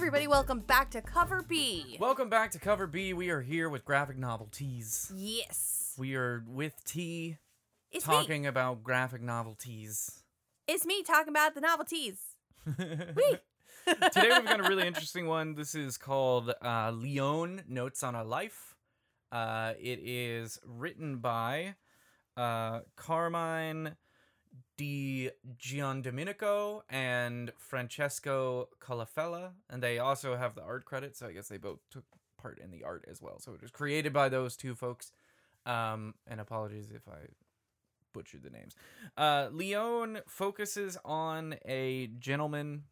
everybody, welcome back to Cover B. Welcome back to Cover B. We are here with graphic novelties. yes. We are with T It's me. talking about graphic novelties. It's me talking about the novelties. Today we've got a really interesting one. This is called uh, Leon Notes on a Life. Uh, it is written by uh, Carmine Di Giandomenico and Francesco Colafella, and they also have the art credit, so I guess they both took part in the art as well. So it was created by those two folks. Um, and apologies if I butchered the names. Uh, Leon focuses on a gentleman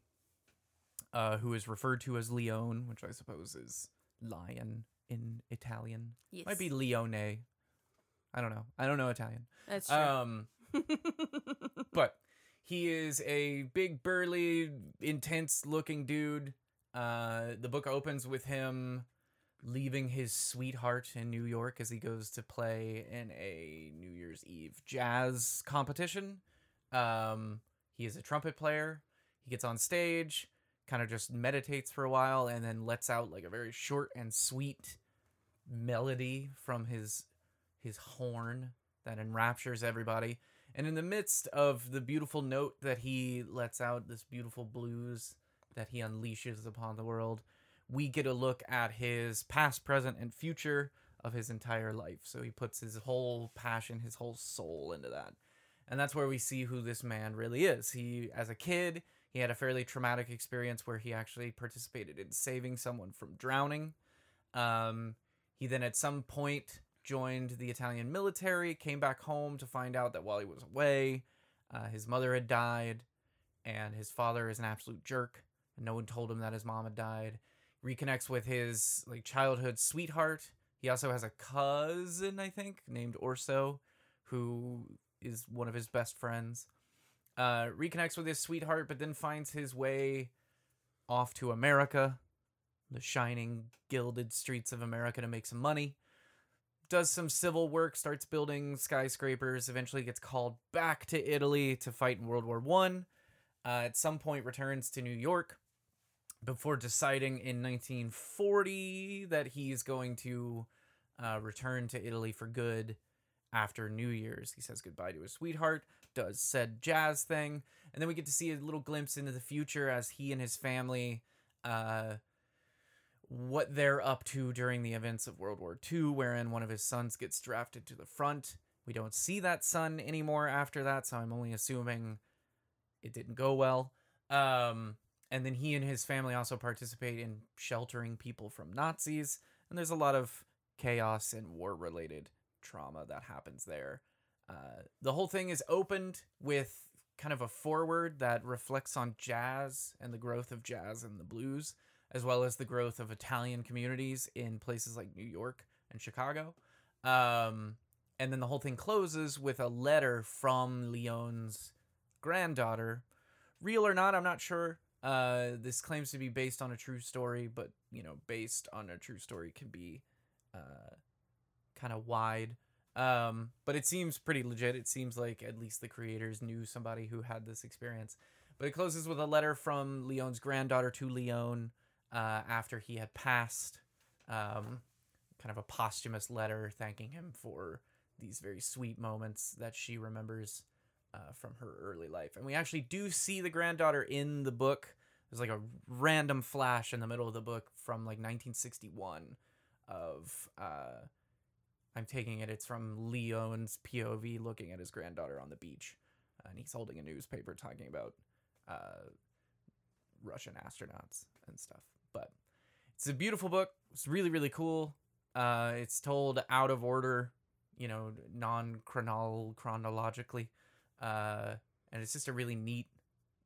uh, who is referred to as Leone, which I suppose is lion in Italian. Yes. Might be Leone. I don't know. I don't know Italian. That's true. Um, but he is a big, burly, intense looking dude. Uh, the book opens with him leaving his sweetheart in New York as he goes to play in a New Year's Eve jazz competition. Um, he is a trumpet player. He gets on stage, kind of just meditates for a while, and then lets out like a very short and sweet melody from his his horn that enraptures everybody. And in the midst of the beautiful note that he lets out, this beautiful blues that he unleashes upon the world, we get a look at his past, present, and future of his entire life. So he puts his whole passion, his whole soul into that. And that's where we see who this man really is. He, as a kid, he had a fairly traumatic experience where he actually participated in saving someone from drowning. Um, he then, at some point, joined the Italian military, came back home to find out that while he was away, uh, his mother had died, and his father is an absolute jerk, and no one told him that his mom had died. Reconnects with his like childhood sweetheart. He also has a cousin, I think, named Orso, who is one of his best friends. Uh, reconnects with his sweetheart, but then finds his way off to America, the shining, gilded streets of America to make some money does some civil work, starts building skyscrapers, eventually gets called back to Italy to fight in World War One. Uh, at some point, returns to New York before deciding in 1940 that he's going to uh, return to Italy for good after New Year's. He says goodbye to his sweetheart, does said jazz thing, and then we get to see a little glimpse into the future as he and his family. Uh, what they're up to during the events of World War II, wherein one of his sons gets drafted to the front. We don't see that son anymore after that, so I'm only assuming it didn't go well. Um, and then he and his family also participate in sheltering people from Nazis, and there's a lot of chaos and war related trauma that happens there. Uh, the whole thing is opened with kind of a forward that reflects on jazz and the growth of jazz and the blues as well as the growth of Italian communities in places like New York and Chicago. Um, and then the whole thing closes with a letter from Leon's granddaughter. Real or not, I'm not sure. Uh, this claims to be based on a true story, but you know, based on a true story can be uh, kind of wide. Um, but it seems pretty legit. It seems like at least the creators knew somebody who had this experience. But it closes with a letter from Leon's granddaughter to Leon uh, after he had passed, um, kind of a posthumous letter thanking him for these very sweet moments that she remembers uh, from her early life. And we actually do see the granddaughter in the book. There's like a random flash in the middle of the book from like 1961 of. Uh, I'm taking it. It's from Leon's POV looking at his granddaughter on the beach, and he's holding a newspaper talking about uh, Russian astronauts and stuff. But it's a beautiful book. It's really really cool. Uh, it's told out of order, you know, non chronologically, uh, and it's just a really neat,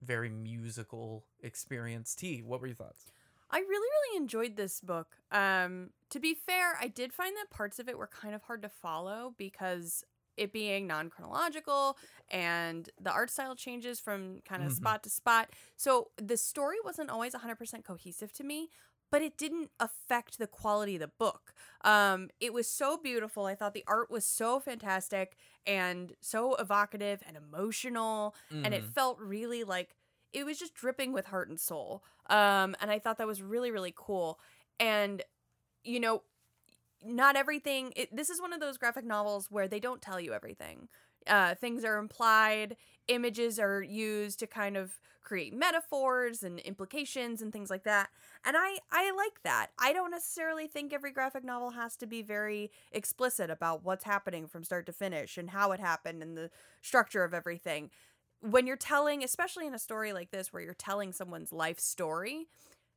very musical experience. T, what were your thoughts? I really, really enjoyed this book. Um, to be fair, I did find that parts of it were kind of hard to follow because it being non chronological and the art style changes from kind of Mhm. spot to spot. So the story wasn't always 100% cohesive to me, but it didn't affect the quality of the book. Um, it was so beautiful. I thought the art was so fantastic and so evocative and emotional. And it Mhm. felt really like it was just dripping with heart and soul. Um, and I thought that was really really cool. And you know, not everything. It, this is one of those graphic novels where they don't tell you everything. Uh, things are implied. Images are used to kind of create metaphors and implications and things like that. And I I like that. I don't necessarily think every graphic novel has to be very explicit about what's happening from start to finish and how it happened and the structure of everything. When you're telling, especially in a story like this where you're telling someone's life story,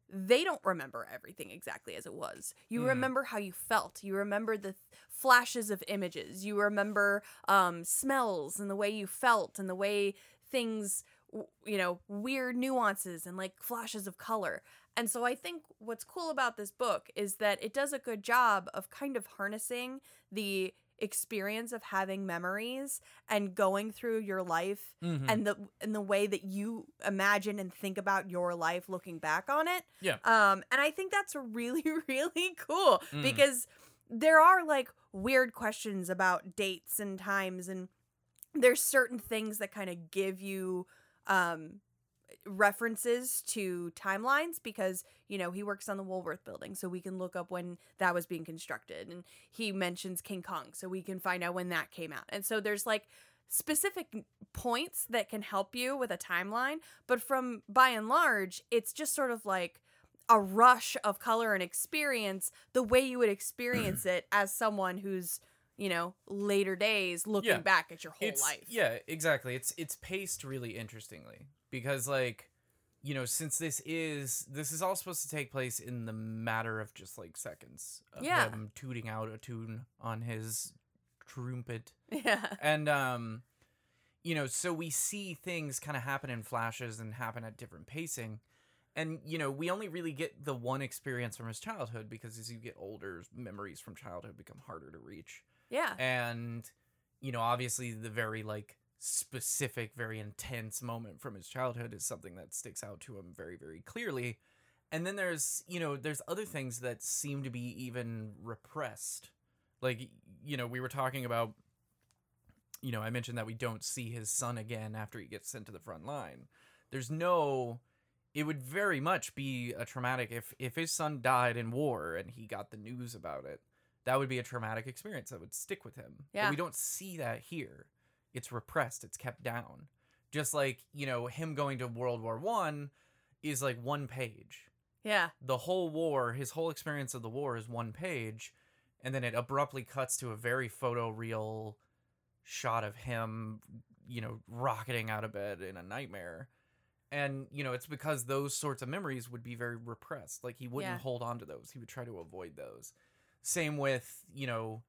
they don't remember everything exactly as it was. You Mm. remember how you felt. You remember the th- flashes of images. You remember um, smells and the way you felt and the way things, w- you know, weird nuances and like flashes of color. And so I think what's cool about this book is that it does a good job of kind of harnessing the experience of having memories and going through your life Mhm. and the and the way that you imagine and think about your life looking back on it. Yeah. Um and I think that's really really cool Mm. because there are like weird questions about dates and times and there's certain things that kind of give you um references to timelines because you know he works on the Woolworth building so we can look up when that was being constructed and he mentions King Kong so we can find out when that came out. And so there's like specific points that can help you with a timeline, but from by and large it's just sort of like a rush of color and experience the way you would experience it as someone who's you know later days looking Yeah. back at your whole it's, life Yeah, exactly. It's it's paced really interestingly because like you know, since this is this is all supposed to take place in the matter of just like seconds of Yeah. him tooting out a tune on his trumpet. yeah And um you know, so we see things kind of happen in flashes and happen at different pacing. And you know, we only really get the one experience from his childhood because as you get older, memories from childhood become harder to reach yeah. And you know obviously the very like specific very intense moment from his childhood is something that sticks out to him very very clearly. And then there's you know there's other things that seem to be even repressed. Like you know we were talking about you know i mentioned that we don't see his son again after he gets sent to the front line. There's no it would very much be a traumatic if if his son died in war and he got the news about it that would be a traumatic experience that would stick with him. But Yeah. we don't see that here. It's repressed. It's kept down. Just like you know him going to world war one is like one page. Yeah. The whole war his whole experience of the war is one page and then it abruptly cuts to a very photo real shot of him you know rocketing out of bed in a nightmare. And you know it's because those sorts of memories would be very repressed. Like he wouldn't Yeah. hold on to those. He would try to avoid those same with you know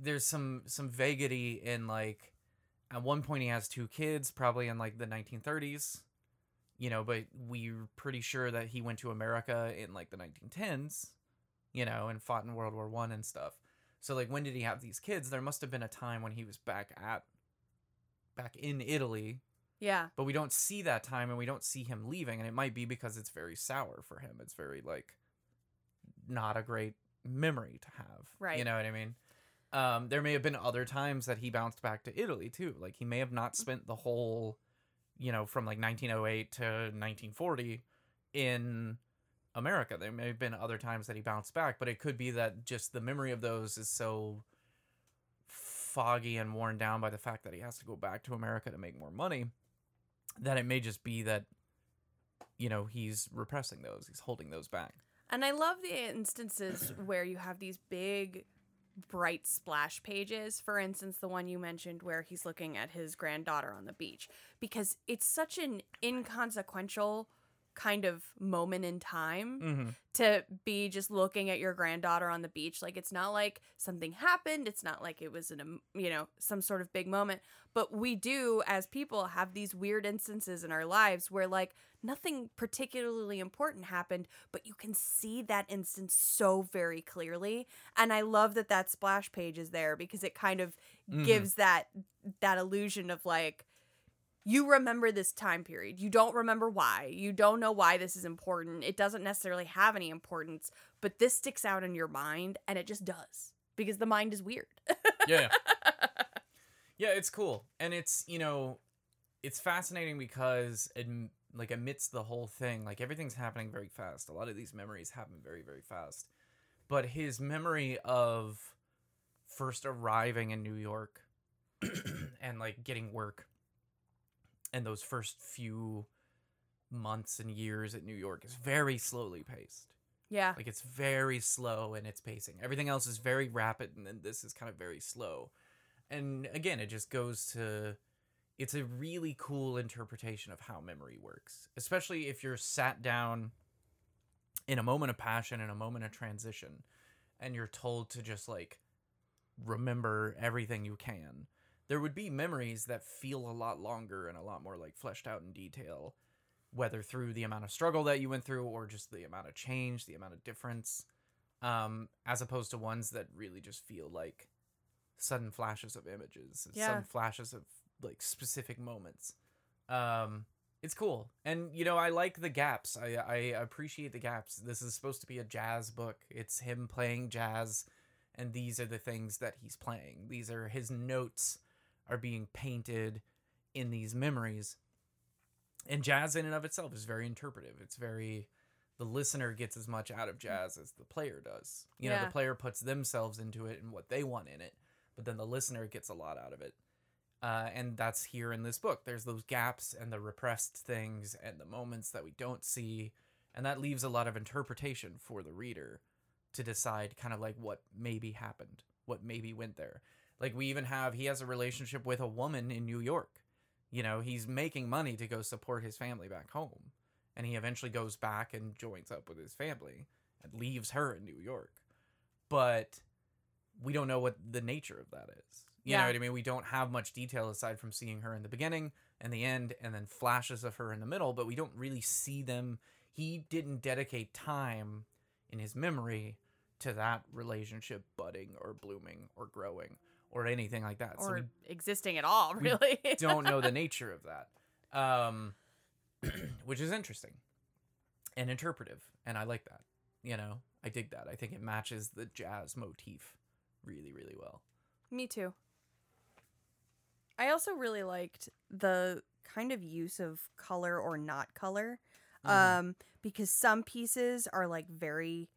there's some some vagity in like at one point he has two kids probably in like the 1930s you know but we're pretty sure that he went to america in like the 1910s you know and fought in world war one and stuff. So like when did he have these kids? There must have been a time when he was back at back in italy. Yeah. But we don't see that time and we don't see him leaving and it might be because it's very sour for him. It's very like not a great memory to have Right. you know what i mean? Um there may have been other times that he bounced back to italy too. Like he may have not spent the whole you know from like 1908 to 1940 in america. There may have been other times that he bounced back but it could be that just the memory of those is so foggy and worn down by the fact that he has to go back to america to make more money that it may just be that you know he's repressing those he's holding those back And I love the instances where you have these big, bright splash pages. For instance, the one you mentioned where he's looking at his granddaughter on the beach, because it's such an inconsequential kind of moment in time mm-hmm. to be just looking at your granddaughter on the beach. Like it's not like something happened. It's not like it was in a you know some sort of big moment. But we do as people have these weird instances in our lives where like nothing particularly important happened, but you can see that instance so very clearly. And I love that that splash page is there because it kind of Mhm. gives that that illusion of like you remember this time period. You don't remember why. You don't know why this is important. It doesn't necessarily have any importance, but this sticks out in your mind and it just does because the mind is weird. yeah yeah it's cool and it's you know it's fascinating because in, like amidst the whole thing, like everything's happening very fast. A lot of these memories happen very very fast. But his memory of first arriving in New York and like getting work and those first few months and years at New York is very slowly paced. Yeah. Like it's very slow in its pacing. Everything else is very rapid, and then this is kind of very slow. And again, it just goes to it's a really cool interpretation of how memory works, especially if you're sat down in a moment of passion, in a moment of transition, and you're told to just like remember everything you can. There would be memories that feel a lot longer and a lot more like fleshed out in detail whether through the amount of struggle that you went through or just the amount of change, the amount of difference, um, as opposed to ones that really just feel like sudden flashes of images, Yeah. sudden flashes of like specific moments. Um, it's cool, and you know I like the gaps. I I appreciate the gaps. This is supposed to be a jazz book. It's him playing jazz, and these are the things that he's playing. These are his notes are being painted in these memories. And jazz in and of itself is very interpretive. It's very the listener gets as much out of jazz as the player does. You know the player puts themselves into it and what they want in it but then the listener gets a lot out of it. Uh, and that's here in this book. There's those gaps and the repressed things and the moments that we don't see and that leaves a lot of interpretation for the reader to decide kind of like what maybe happened what maybe went there like we even have he has a relationship with a woman in new york. You know he's making money to go support his family back home. And he eventually goes back and joins up with his family and leaves her in new york. But we don't know what the nature of that is. You know Yeah. what i mean? We don't have much detail aside from seeing her in the beginning and the end and then flashes of her in the middle but we don't really see them. He didn't dedicate time in his memory to that relationship budding or blooming or growing or anything like that so or we existing at all, really. don't know the nature of that, um, which is interesting and interpretive, and I like that. You know, I dig that. I think it matches the jazz motif really, really well. Me too. I also really liked the kind of use of color or not color. Mhm. Um, because some pieces are like very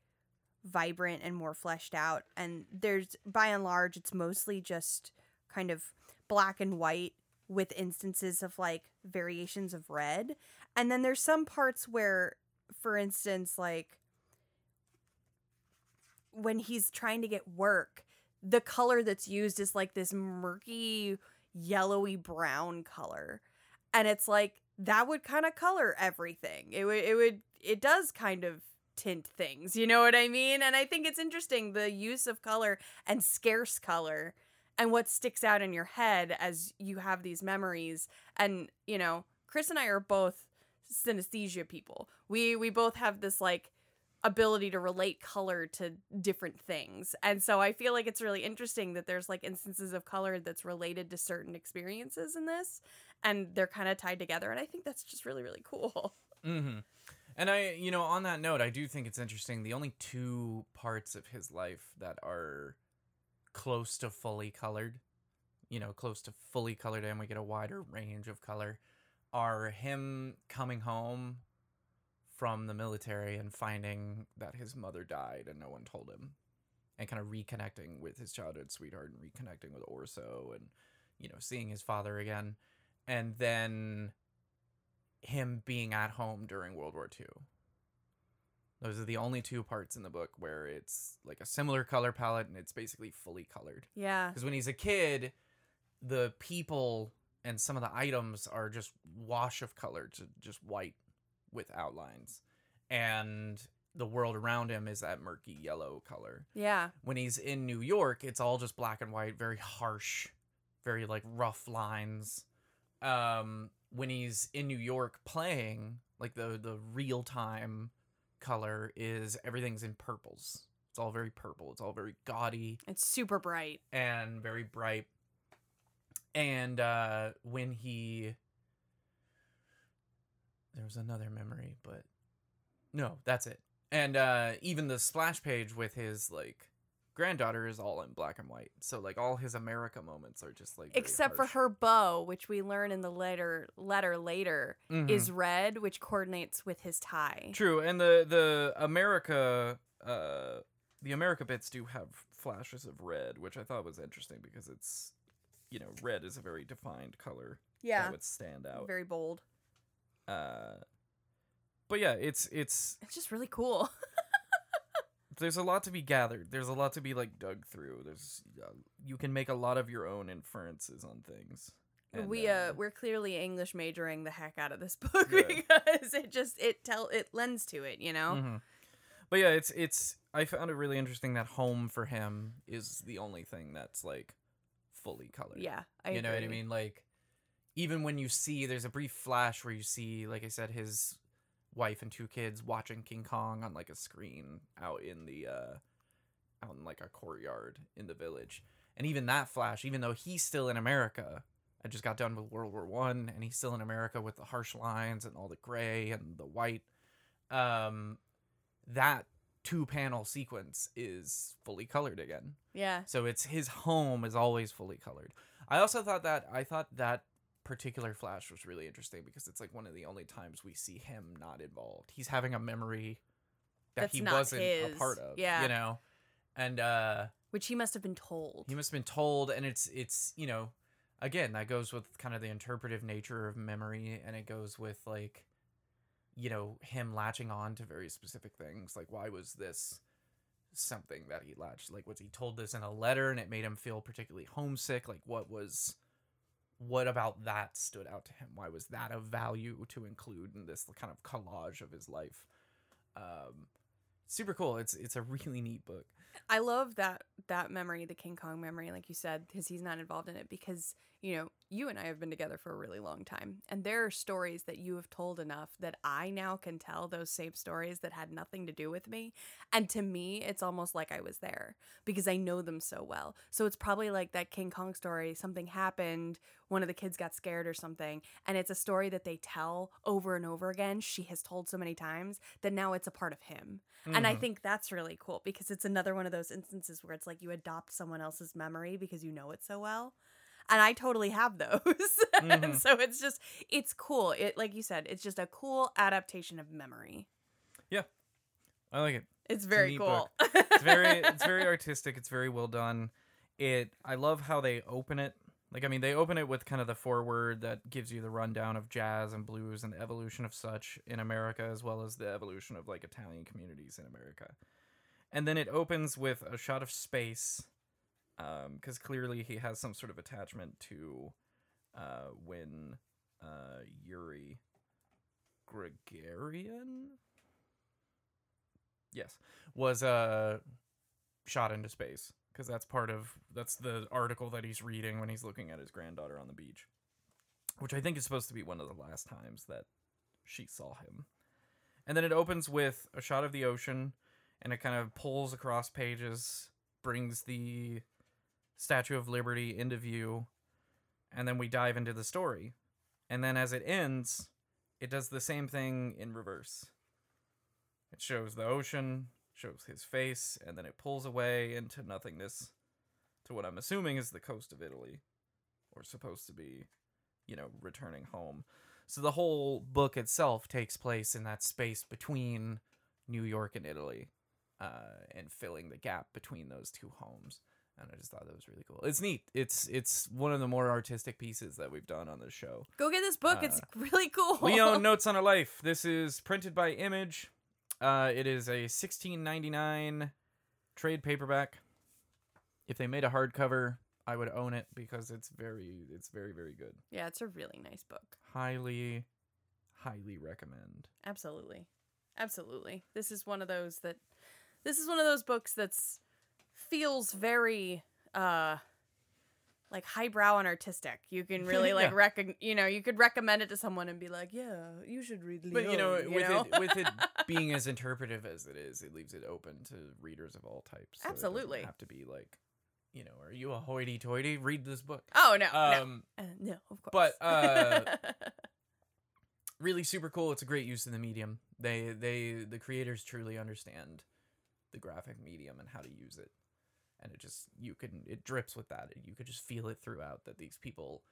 vibrant and more fleshed out and there's by and large it's mostly just kind of black and white with instances of like variations of red. And then there's some parts where for instance like when he's trying to get work the color that's used is like this murky yellowy brown color. And it's like that would kind of color everything. It would it would it does kind of tint things you know what i mean and i think it's interesting the use of color and scarce color and what sticks out in your head as you have these memories and you know chris and i are both synesthesia people we we both have this like ability to relate color to different things. And so I feel like it's really interesting that there's like instances of color that's related to certain experiences in this and they're kind of tied together and I think that's just really really cool. Mm-hmm. And I, you know, on that note, I do think it's interesting. The only two parts of his life that are close to fully colored, you know, close to fully colored, and we get a wider range of color, are him coming home from the military and finding that his mother died and no one told him, and kind of reconnecting with his childhood sweetheart and reconnecting with Orso and, you know, seeing his father again. And then him being at home during World War II. Those are the only two parts in the book where it's like a similar color palette and it's basically fully colored. Yeah. Because when he's a kid, the people and some of the items are just wash of color, to just white with outlines. And the world around him is that murky yellow color. Yeah. When he's in New York, it's all just black and white, very harsh, very like rough lines. Um, when he's in New York playing, like the the real time color is everything's in purples. It's all very purple. It's all very gaudy It's super bright. and very bright. And uh, when he, there was another memory, but no, that's it. And uh, even the splash page with his like granddaughter is all in black and white. So like all his America moments are just like Except for her bow, which we learn in the letter letter later Mhm. is red, which coordinates with his tie. True, and the the America uh the America bits do have flashes of red, which I thought was interesting because it's you know, red is a very defined color Yeah. that would stand out. Very bold. Uh but yeah, it's it's It's just really cool. there's a lot to be gathered. There's a lot to be like dug through. There's uh, you can make a lot of your own inferences on things. And, we uh we're clearly English majoring the heck out of this book Yeah. because it just it tell it lends to it, you know? Mhm. But yeah, it's it's I found it really interesting that home for him is the only thing that's like fully colored. Yeah. I you know what I mean? Like even when you see there's a brief flash where you see, like I said, his wife and two kids watching King Kong on like a screen out in the uh out in like a courtyard in the village. And even that flash, even though he's still in America, I just got done with World War One and he's still in America with the harsh lines and all the gray and the white. Um that two panel sequence is fully colored again. Yeah. So it's his home is always fully colored. I also thought that I thought that particular flash was really interesting because it's like one of the only times we see him not involved. He's having a memory that That's he wasn't a part of. Yeah. You know? And uh Which he must have been told. he must have been told and it's it's, you know, again, that goes with kind of the interpretive nature of memory and it goes with like you know, him latching on to very specific things. Like why was this something that he latched like was he told this in a letter and it made him feel particularly homesick like what was what about that stood out to him? Why was that of value to include in this kind of collage of his life? Um super cool. It's it's a really neat book. I love that that memory, the King Kong memory, like you said, because he's not involved in it. Because you know, you and I have been together for a really long time, and there are stories that you have told enough that I now can tell those same stories that had nothing to do with me, and to me, it's almost like I was there because I know them so well. So it's probably like that King Kong story. Something happened, one of the kids got scared or something, and it's a story that they tell over and over again. She has told so many times that now it's a part of him. And I Mhm. think that's really cool because it's another one of those instances where it's like you adopt someone else's memory because you know it so well. And I totally have those. and Mhm. so it's just it's cool. It like you said, it's just a cool adaptation of memory. Yeah. I like it It's very neat cool. it's very it's very artistic it's very well done it i love how they open it like i mean they open it with kind of the foreword that gives you the rundown of jazz and blues and the evolution of such in america as well as the evolution of like italian communities in america and then it opens with a shot of space because clearly he has some sort of attachment to uh, when uh, yuri gagarin? Yes was uh shot into space because that's part of that's the article that he's reading when he's looking at his granddaughter on the beach which i think is supposed to be one of the last times that she saw him. And then it opens with a shot of the ocean and it kind of pulls across pages brings the statue of liberty into view and then we dive into the story and then as it ends it does the same thing in reverse it shows the ocean, shows his face, and then it pulls away into nothingness to what I'm assuming is the coast of Italy, or supposed to be, you know, returning home. So the whole book itself takes place in that space between New York and Italy, uh, and filling the gap between those two homes. And I just thought that was really cool. It's neat. It's it's one of the more artistic pieces that we've done on the show. Go get this book. it's really cool. Leo Notes on a Life. This is printed by Image. Uh, it is a sixteen ninety nine trade paperback. If they made a hardcover, I would own it because it's very it's very very good. yeah, it's a really nice book. Highly, highly recommend. Absolutely. Absolutely. This is one of those that this is one of those books that's feels very uh like highbrow and artistic. You can really like Yeah. you know, you could recommend it to someone and be like, "Yeah, you should read Leon." But you know, you with know? it with it being as interpretive as it is, it leaves it open to readers of all types. so Absolutely. have to be like, you know, are you a hoity-toity? Read this book. Oh, no. no. Um, Uh, no, of course. but, uh, really super cool. It's a great use of the medium. They they the creators truly understand the graphic medium and how to use it. and it just you can it drips with that. You could just feel it throughout that these people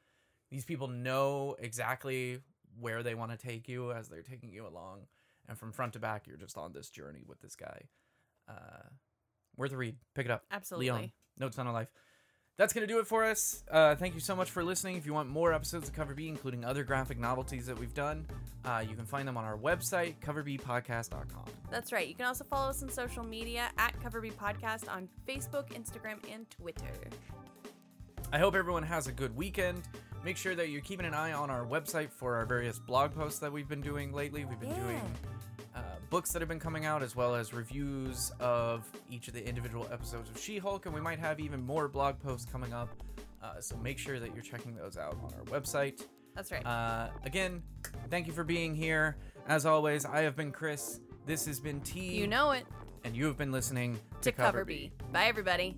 these people know exactly where they want to take you as they're taking you along, and from front to back, you're just on this journey with this guy. Uh, worth a read. Pick it up. Absolutely. Leon, Notes on a Life. That's going to do it for us. Uh, thank you so much for listening. If you want more episodes of Cover B, including other graphic novelties that we've done, uh, you can find them on our website, coverbpodcast.com. That's right. You can also follow us on social media at CoverB Podcast on Facebook, Instagram, and Twitter. I hope everyone has a good weekend. Make sure that you're keeping an eye on our website for our various blog posts that we've been doing lately. We've been Yeah. doing uh, books that have been coming out, as well as reviews of each of the individual episodes of She Hulk, and we might have even more blog posts coming up. Uh, so make sure that you're checking those out on our website. That's right. Uh, again, thank you for being here. As always, I have been Chris. This has been T. you know it. and you have been listening To Cover B. Bye, everybody.